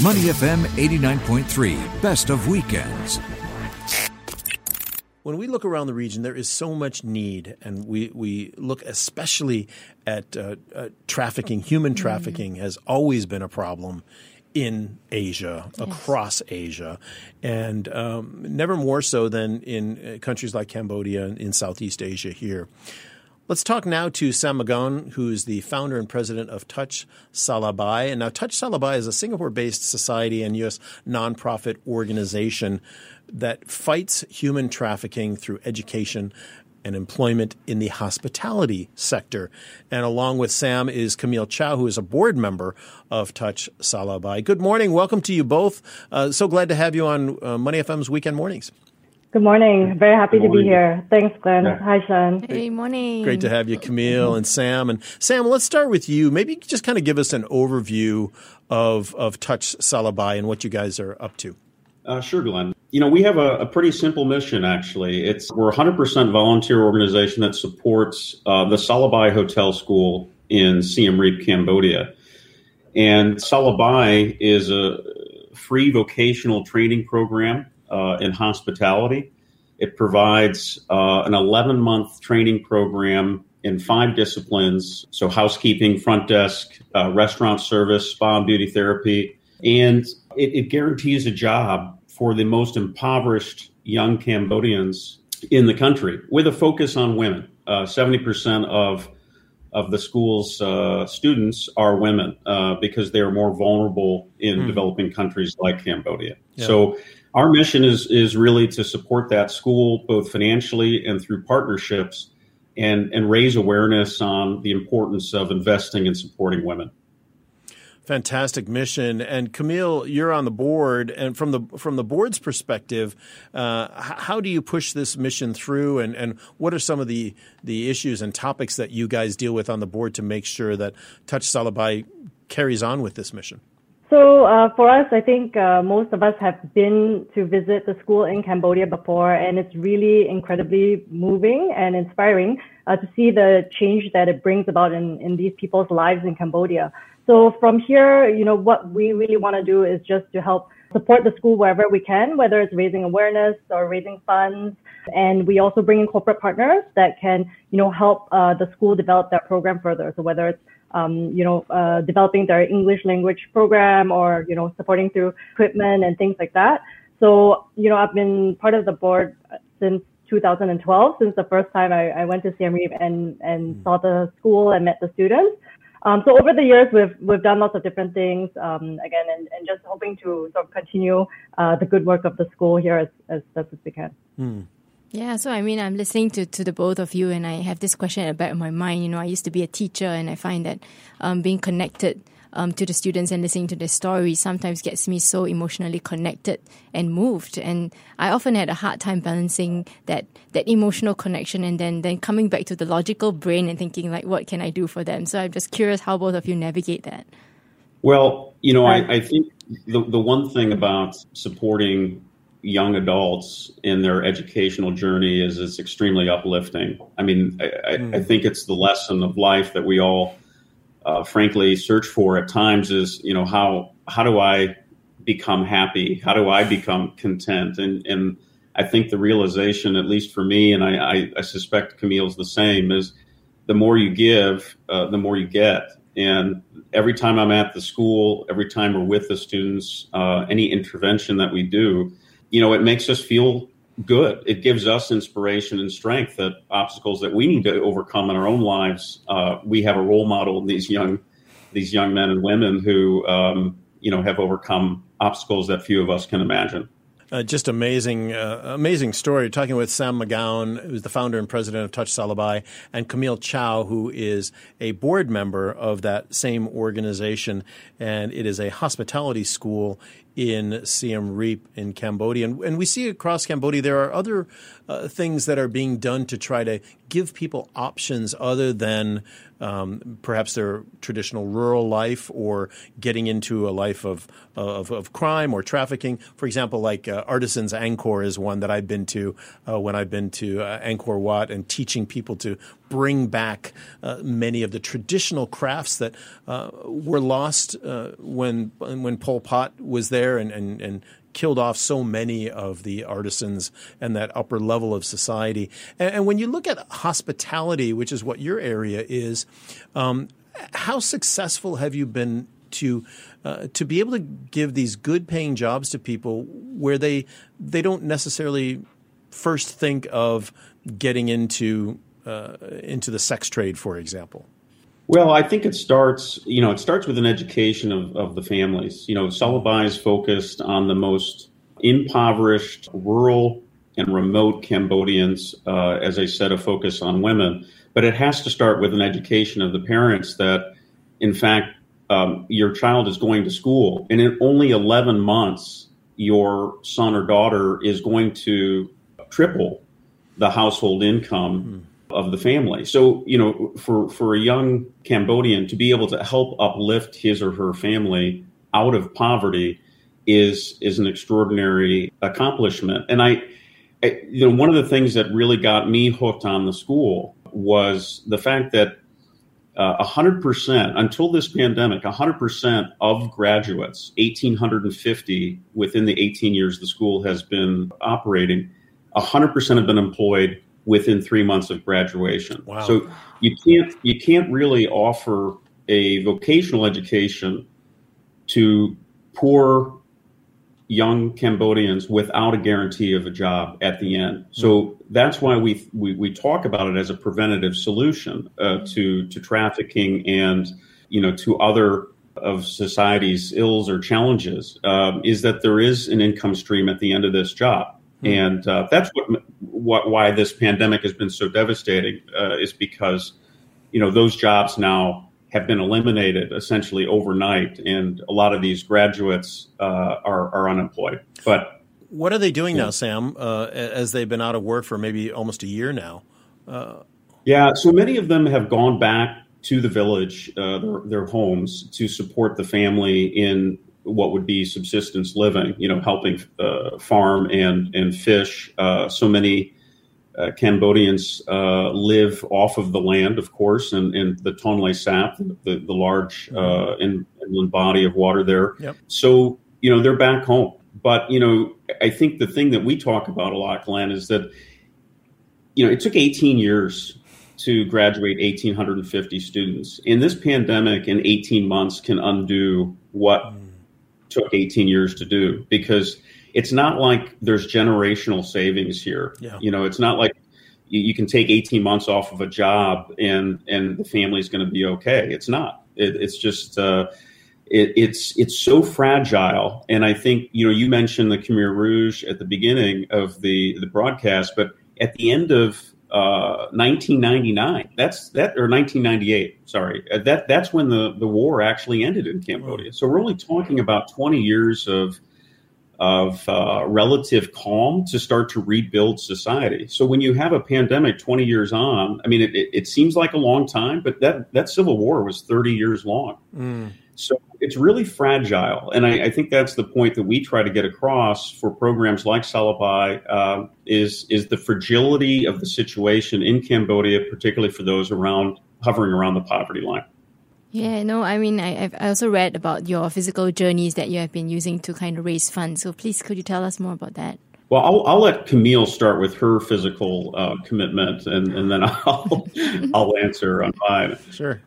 Money FM 89.3, best of weekends. When we look around the region, there is so much need, and we, we look especially at uh, uh, trafficking. Human mm-hmm. trafficking mm. has always been a problem in Asia, yes. across Asia, and um, never more so than in uh, countries like Cambodia and in Southeast Asia here. Let's talk now to Sam McGowan, who's the founder and president of Touch Salabai. And now, Touch Salabai is a Singapore based society and U.S. nonprofit organization that fights human trafficking through education and employment in the hospitality sector. And along with Sam is Camille Chow, who is a board member of Touch Salabai. Good morning. Welcome to you both. Uh, so glad to have you on uh, Money FM's Weekend Mornings. Good morning. Very happy to be here. Thanks, Glenn. Yeah. Hi, Sean. Hey, morning. Great to have you, Camille and Sam. And Sam, let's start with you. Maybe you just kind of give us an overview of of Touch Salabai and what you guys are up to. Uh, sure, Glenn. You know, we have a, a, pretty simple mission. Actually, it's we're a hundred percent volunteer organization that supports uh, the Salabai Hotel School in Siem Reap, Cambodia. And Salabai is a free vocational training program in hospitality. It provides uh, an 11 month training program in five disciplines so, housekeeping, front desk, uh, restaurant service, spa and beauty therapy. And it, it guarantees a job for the most impoverished young Cambodians in the country with a focus on women. Uh, 70% of of the school's uh, students are women uh, because they are more vulnerable in mm. developing countries like Cambodia. Yeah. So our mission is is really to support that school both financially and through partnerships and and raise awareness on the importance of investing and supporting women. Fantastic mission. And camille you're on the board. And from the from the board's perspective uh, how do you push this mission through? And and what are some of the the issues and topics that you guys deal with on the board to make sure that touch salabai carries on with this mission so uh, for us, I think uh, most of us have been to visit the school in Cambodia before, and it's really incredibly moving and inspiring uh, to see the change that it brings about in, in these people's lives in Cambodia. So from here, you know, what we really want to do is just to help support the school wherever we can, whether it's raising awareness or raising funds. And we also bring in corporate partners that can, you know, help uh, the school develop that program further. So whether it's um, you know, uh, developing their English language program or, you know, supporting through equipment and things like that. So, you know, I've been part of the board since 2012, since the first time I, I went to Siem Reap and, and mm. saw the school and met the students. Um, so over the years, we've we've done lots of different things. Um, again, and, and just hoping to sort of continue uh, the good work of the school here as as best as we can. Mm. Yeah, so I mean, I'm listening to, to the both of you, and I have this question at the back of my mind. You know, I used to be a teacher, and I find that um, being connected um, to the students and listening to their stories sometimes gets me so emotionally connected and moved. And I often had a hard time balancing that that emotional connection and then then coming back to the logical brain and thinking like, what can I do for them? So I'm just curious how both of you navigate that. Well, you know, I, I think the the one thing about supporting young adults in their educational journey is is extremely uplifting. I mean, I, mm. I, think it's the lesson of life that we all, uh, frankly, search for at times. Is you know how how do I become happy? How do I become content? And and I think the realization, at least for me, and I, I, I suspect Camille's the same, is the more you give, uh, the more you get. And every time I'm at the school, every time we're with the students, uh, any intervention that we do, you know, it makes us feel good. It gives us inspiration and strength that obstacles that we need to overcome in our own lives. Uh, we have a role model in these young, these young men and women who, um, you know, have overcome obstacles that few of us can imagine. Uh, just amazing, uh, amazing story. Talking with Sam McGowan, who's the founder and president of Touch Salabai, and Camille Chow, who is a board member of that same organization. And it is a hospitality school in Siem Reap in Cambodia. And, and we see across Cambodia there are other uh, things that are being done to try to give people options other than um, perhaps their traditional rural life or getting into a life of, of, of crime or trafficking. For example, like uh, Artisans Angkor is one that I've been to uh, when I've been to uh, Angkor Wat and teaching people to bring back uh, many of the traditional crafts that uh, were lost uh, when when Pol Pot was there and, and, and killed off so many of the artisans and that upper level of society. And, and when you look at hospitality, which is what your area is, um, how successful have you been to uh, to be able to give these good paying jobs to people where they they don't necessarily first think of getting into uh, into the sex trade, for example? Well, I think it starts, you know, it starts with an education of, of the families. You know, Salabai is focused on the most impoverished, rural, and remote Cambodians, uh, as I said, a focus on women. But it has to start with an education of the parents that, in fact, um, your child is going to school, and in only 11 months, your son or daughter is going to triple the household income. Mm of the family. So, you know, for, for a young Cambodian to be able to help uplift his or her family out of poverty is is an extraordinary accomplishment. And I, I you know, one of the things that really got me hooked on the school was the fact that uh, 100% until this pandemic 100% of graduates 1850 within the 18 years the school has been operating 100% have been employed within three months of graduation. Wow. So you can't you can't really offer a vocational education to poor young Cambodians without a guarantee of a job at the end. So that's why we we, we talk about it as a preventative solution uh, to to trafficking and you know to other of society's ills or challenges um, is that there is an income stream at the end of this job. Mm-hmm. And uh, that's what, what why this pandemic has been so devastating uh, is because you know those jobs now have been eliminated essentially overnight, and a lot of these graduates uh, are are unemployed. But what are they doing yeah. now, Sam? Uh, as they've been out of work for maybe almost a year now. Uh, yeah, so many of them have gone back to the village, uh, their, their homes, to support the family in what would be subsistence living, you know, helping uh, farm and and fish. Uh, so many uh, Cambodians uh, live off of the land, of course, and, and the Tonle Sap, the, the large uh, in, inland body of water there. Yep. So you know they're back home. But you know, I think the thing that we talk about a lot, Glenn, is that you know it took 18 years to graduate 1,850 students. In this pandemic, in 18 months, can undo what mm took 18 years to do because it's not like there's generational savings here. Yeah. You know, it's not like you, can take 18 months off of a job and and the family's going to be okay. It's not. It, it's just uh, it, it's it's so fragile. And I think you know you mentioned the Khmer Rouge at the beginning of the the broadcast, but at the end of 1999. Uh, that's that or 1998. Sorry, uh, that that's when the the war actually ended in Cambodia. So we're only talking about 20 years of of uh, relative calm to start to rebuild society. So when you have a pandemic 20 years on, I mean, it, it, it seems like a long time, but that that civil war was 30 years long. Mm. So it's really fragile, and I, I, think that's the point that we try to get across for programs like Salabai uh, is is the fragility of the situation in Cambodia, particularly for those around hovering around the poverty line. Yeah, no, I mean, I, I've also read about your physical journeys that you have been using to kind of raise funds. So please, could you tell us more about that? Well, I'll, I'll let Camille start with her physical uh, commitment, and, and then I'll I'll answer on mine. Sure.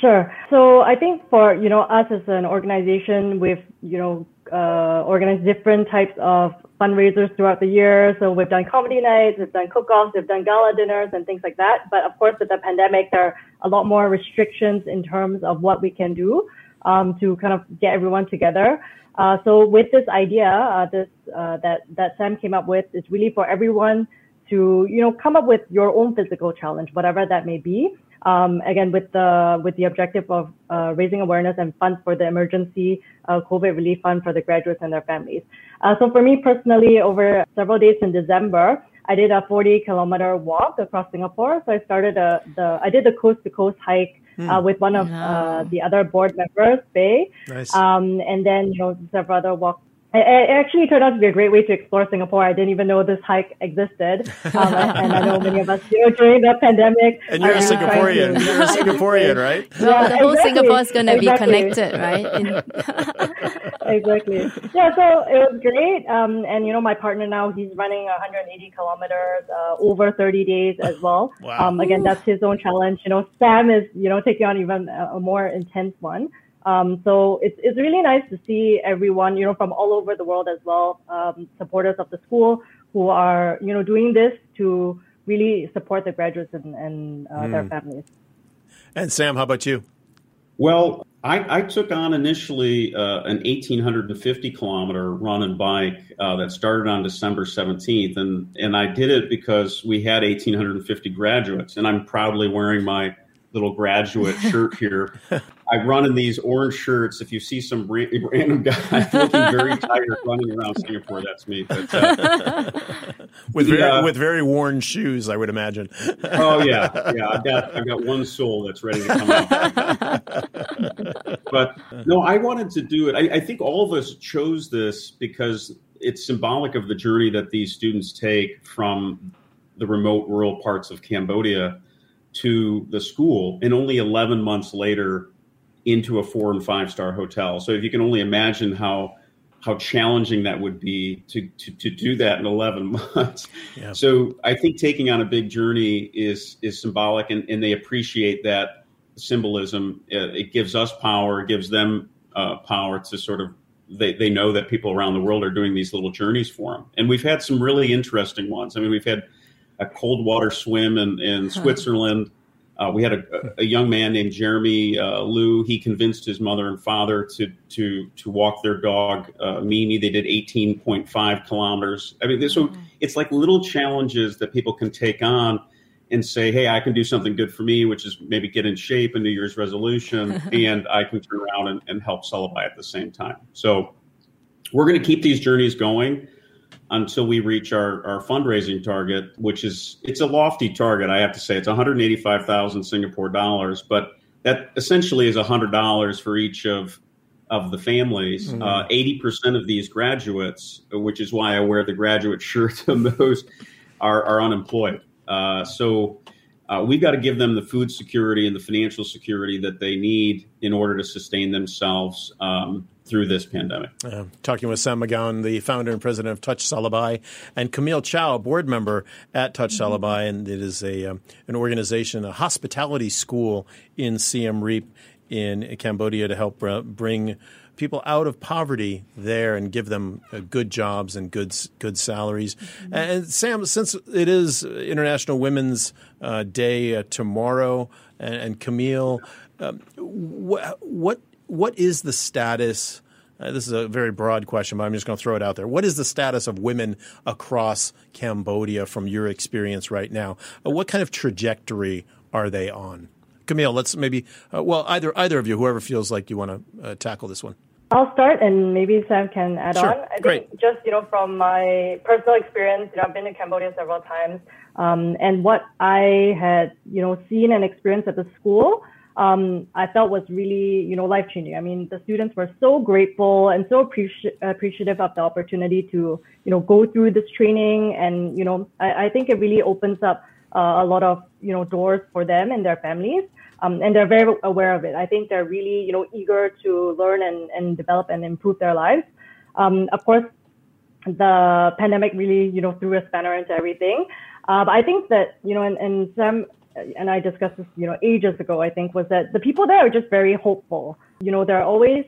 Sure. So I think for you know us as an organization, we've you know uh, organized different types of fundraisers throughout the year. So we've done comedy nights, we've done cook-offs, we've done gala dinners and things like that. But of course, with the pandemic, there are a lot more restrictions in terms of what we can do um, to kind of get everyone together. Uh, so with this idea, uh, this uh, that that Sam came up with is really for everyone to you know come up with your own physical challenge, whatever that may be. Um, again, with the with the objective of uh, raising awareness and funds for the emergency uh, COVID relief fund for the graduates and their families. Uh, so for me personally, over several days in December, I did a 40 kilometer walk across Singapore. So I started a, the, I did the coast to coast hike uh, with one of uh, the other board members, Bay. Nice. Um, and then, you know, several other walks. It it actually turned out to be a great way to explore Singapore. I didn't even know this hike existed. Um, and I know many of us, you know, during the pandemic. And you're a Singaporean. to- You're a Singaporean, right? Well, Yeah, the whole exactly, Singapore is going to be connected, right? In- exactly. Yeah, so it was great. Um, and you know, my partner now, he's running 180 kilometers uh, over 30 days as well. Wow. Um, again, that's his own challenge. You know, Sam is, you know, taking on even a, a more intense one. Um, so it's, it's really nice to see everyone, you know, from all over the world as well, um, supporters of the school who are, you know, doing this to really support the graduates and, and uh, their families. And Sam, how about you? Well, I, I took on initially uh, an 1,850 kilometer run and bike uh, that started on December 17th. And, and I did it because we had 1,850 graduates. And I'm proudly wearing my little graduate shirt here. I run in these orange shirts. If you see some ra- random guy looking very tired running around Singapore, that's me. But, uh, With very, Yeah. with very worn shoes, I would imagine. Oh yeah, yeah. I've got I've got one sole that's ready to come out. but no, I wanted to do it. I, I think all of us chose this because it's symbolic of the journey that these students take from the remote rural parts of Cambodia to the school, and only 11 months later into a four and five star hotel. So if you can only imagine how how challenging that would be to, to, to do that in 11 months. Yeah. So I think taking on a big journey is is symbolic, and, and they appreciate that symbolism. Uh, It gives us power, it gives them uh, power to sort of. They, they know that people around the world are doing these little journeys for them, and we've had some really interesting ones. I mean, we've had a cold water swim in, in Switzerland. Uh, we had a, a young man named Jeremy uh, Liu. He convinced his mother and father to to to walk their dog uh, Mimi. They did 18.5 kilometers. I mean, so it's like little challenges that people can take on and say, "Hey, I can do something good for me," which is maybe get in shape, a New Year's resolution, and I can turn around and, and help Salabai at the same time. So we're going to keep these journeys going until we reach our, our fundraising target, which is it's a lofty target. I have to say it's 185,000 Singapore dollars, but that essentially is $100 for each of of the families. Uh, 80% of these graduates, which is why I wear the graduate shirt the most, are, are unemployed. Uh, so uh, we've got to give them the food security and the financial security that they need in order to sustain themselves um, through this pandemic. Uh, talking with Sam McGowan, the founder and president of Touch Salabai, and Camille Chow, board member at Touch Salabai, and it is a um, an organization, a hospitality school in Siem Reap in Cambodia to help uh, bring people out of poverty there and give them uh, good jobs and good good salaries. And Sam, since it is International Women's uh, Day uh, tomorrow, and, and Camille, um, wh- what what is the status? Uh, this is a very broad question, but I'm just going to throw it out there. What is the status of women across Cambodia from your experience right now? Uh, what kind of trajectory are they on? Camille, let's maybe, uh, well, either either of you, whoever feels like you want to uh, tackle this one. I'll start and maybe Sam can add Sure. on. I Great. think just, you know, from my personal experience, you know, I've been to Cambodia several times. Um, and what I had, you know, seen and experienced at the school, um, I felt was really, you know, life changing. I mean, the students were so grateful and so appreci- appreciative of the opportunity to, you know, go through this training. And, you know, I, I think it really opens up uh, a lot of, you know, doors for them and their families. Um, and they're very aware of it. I think they're really, you know, eager to learn and, and develop and improve their lives. Um, of course, the pandemic really, you know, threw a spanner into everything. Uh, but I think that, you know, and, and Sam and I discussed this, you know, ages ago, I think, was that the people there are just very hopeful. You know, they're always,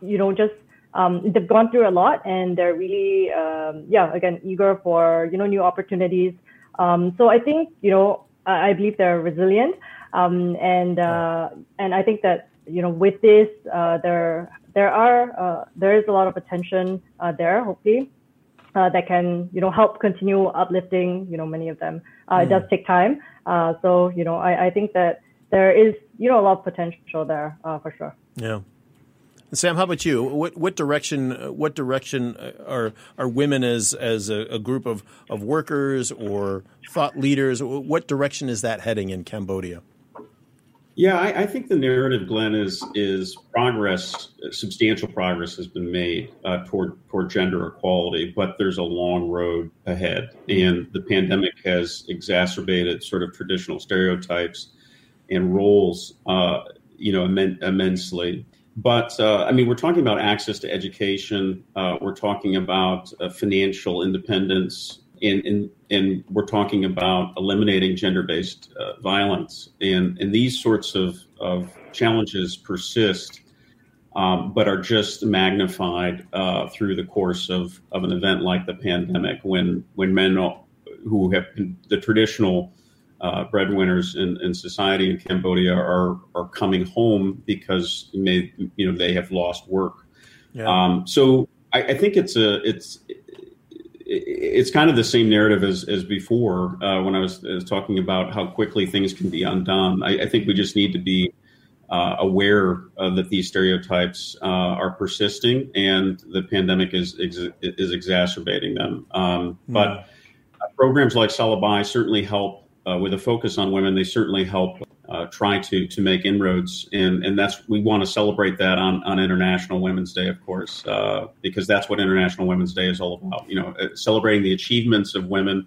you know, just, um, they've gone through a lot and they're really, um, yeah, again, eager for, you know, new opportunities. Um, so I think, you know, I, I believe they're resilient. Um, and, uh, and I think that, you know, with this, uh, there, there are, uh, there is a lot of attention, uh, there, hopefully uh, that can you know help continue uplifting you know many of them. Uh, It does take time, uh, so you know I, I think that there is you know a lot of potential there uh, for sure. Yeah. Sam, how about you? What what direction what direction are are women as as a, a group of, of workers or thought leaders? What direction is that heading in Cambodia? Yeah, I, I, think the narrative, Glenn, is is progress. Substantial progress has been made uh, toward toward gender equality, but there's a long road ahead, and the pandemic has exacerbated sort of traditional stereotypes and roles, uh, you know, immen- immensely. But uh, I mean, we're talking about access to education. Uh, we're talking about uh, financial independence, and, and, and we're talking about eliminating gender-based uh, violence, and and these sorts of, of challenges persist, um, but are just magnified uh, through the course of, of an event like the pandemic, when when men who have been the traditional uh, breadwinners in, in society in Cambodia are are coming home because may, you know they have lost work. Yeah. Um, so I, I, think it's a it's it's kind of the same narrative as, as before uh, when I was, was, talking about how quickly things can be undone. I, I think we just need to be uh, aware uh, that these stereotypes uh, are persisting and the pandemic is is, is exacerbating them. Um, mm. But programs like Salabai certainly help uh, with a focus on women. They certainly help uh, try to to make inroads, and and that's we want to celebrate that on on International Women's Day, of course, uh, because that's what International Women's Day is all about. You know, uh, celebrating the achievements of women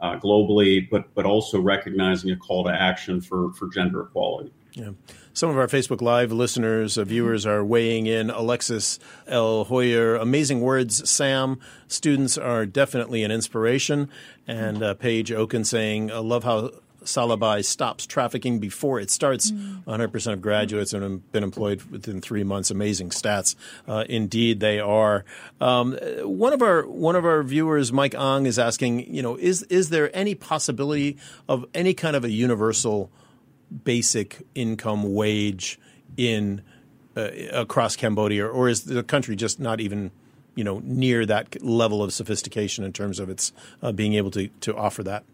uh, globally, but but also recognizing a call to action for for gender equality. Yeah. Some of our Facebook Live listeners, uh, viewers are weighing in. Alexis L. Hoyer, amazing words, Sam. Students are definitely an inspiration. And uh, Paige Oken saying, I love how Salabai stops trafficking before it starts. Mm. 100% of graduates have been employed within three months. Amazing stats. Uh, indeed, they are. Um, one of our one of our viewers, Mike Ong, is asking, you know, is is there any possibility of any kind of a universal basic income wage in uh, across Cambodia, or is the country just not even you know near that level of sophistication in terms of its uh, being able to to offer that?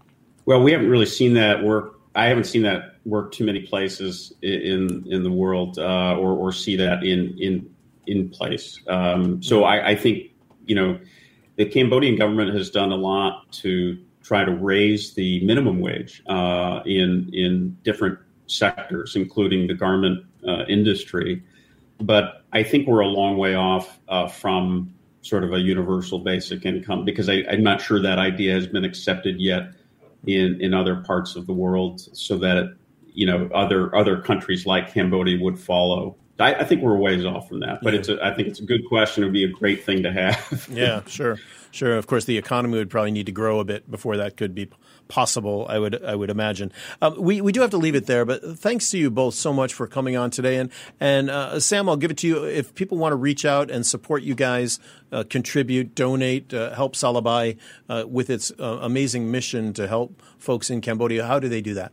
Well, we haven't really seen that work. I haven't seen that work too many places in in the world, uh, or or see that in in in place. Um, so I, I think you know the Cambodian government has done a lot to try to raise the minimum wage uh, in in different sectors, including the garment uh, industry. But I think we're a long way off uh, from sort of a universal basic income because I, am not sure that idea has been accepted yet in, in other parts of the world, so that you know other other countries like Cambodia would follow. I, I think we're a ways off from that, but yeah. it's a, I think it's a good question. It would be a great thing to have. yeah, sure, sure. Of course, the economy would probably need to grow a bit before that could be possible. I would I would imagine. Um, we we do have to leave it there, but thanks to you both so much for coming on today. And and uh, Sam, I'll give it to you. If people want to reach out and support you guys, uh, contribute, donate, uh, help Salabai uh, with its uh, amazing mission to help folks in Cambodia, how do they do that?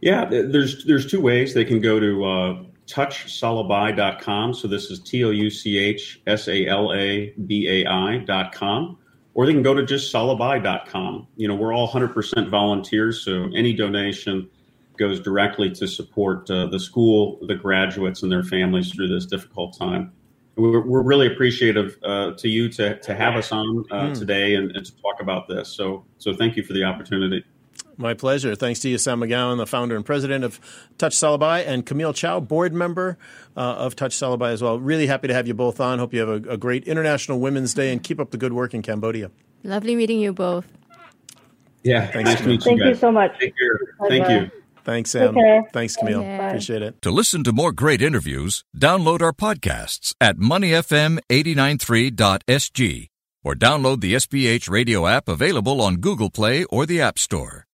Yeah, there's there's two ways they can go to uh, touchsalabai.com. So this is T O U C H S A L A B A I.com or they can go to just salabai.com. You know, we're all 100% volunteers, so any donation goes directly to support uh, the school, the graduates, and their families through this difficult time. We're, we're really appreciative uh, to you to, to have us on uh, mm. today and, and, to talk about this. So, so thank you for the opportunity. My pleasure. Thanks to you, Sam McGowan, the founder and president of Touch Salabai, and Camille Chow, board member uh, of Touch Salabai as well. Really happy to have you both on. Hope you have a, a, great International Women's Day and keep up the good work in Cambodia. Lovely meeting you both. Yeah, thanks. Nice to meet you Thank you so much. Take care. Thank you. Thanks, Sam. Thanks, Camille. Appreciate it. To listen to more great interviews, download our podcasts at moneyfm893.sg or download the SPH radio app available on Google Play or the App Store.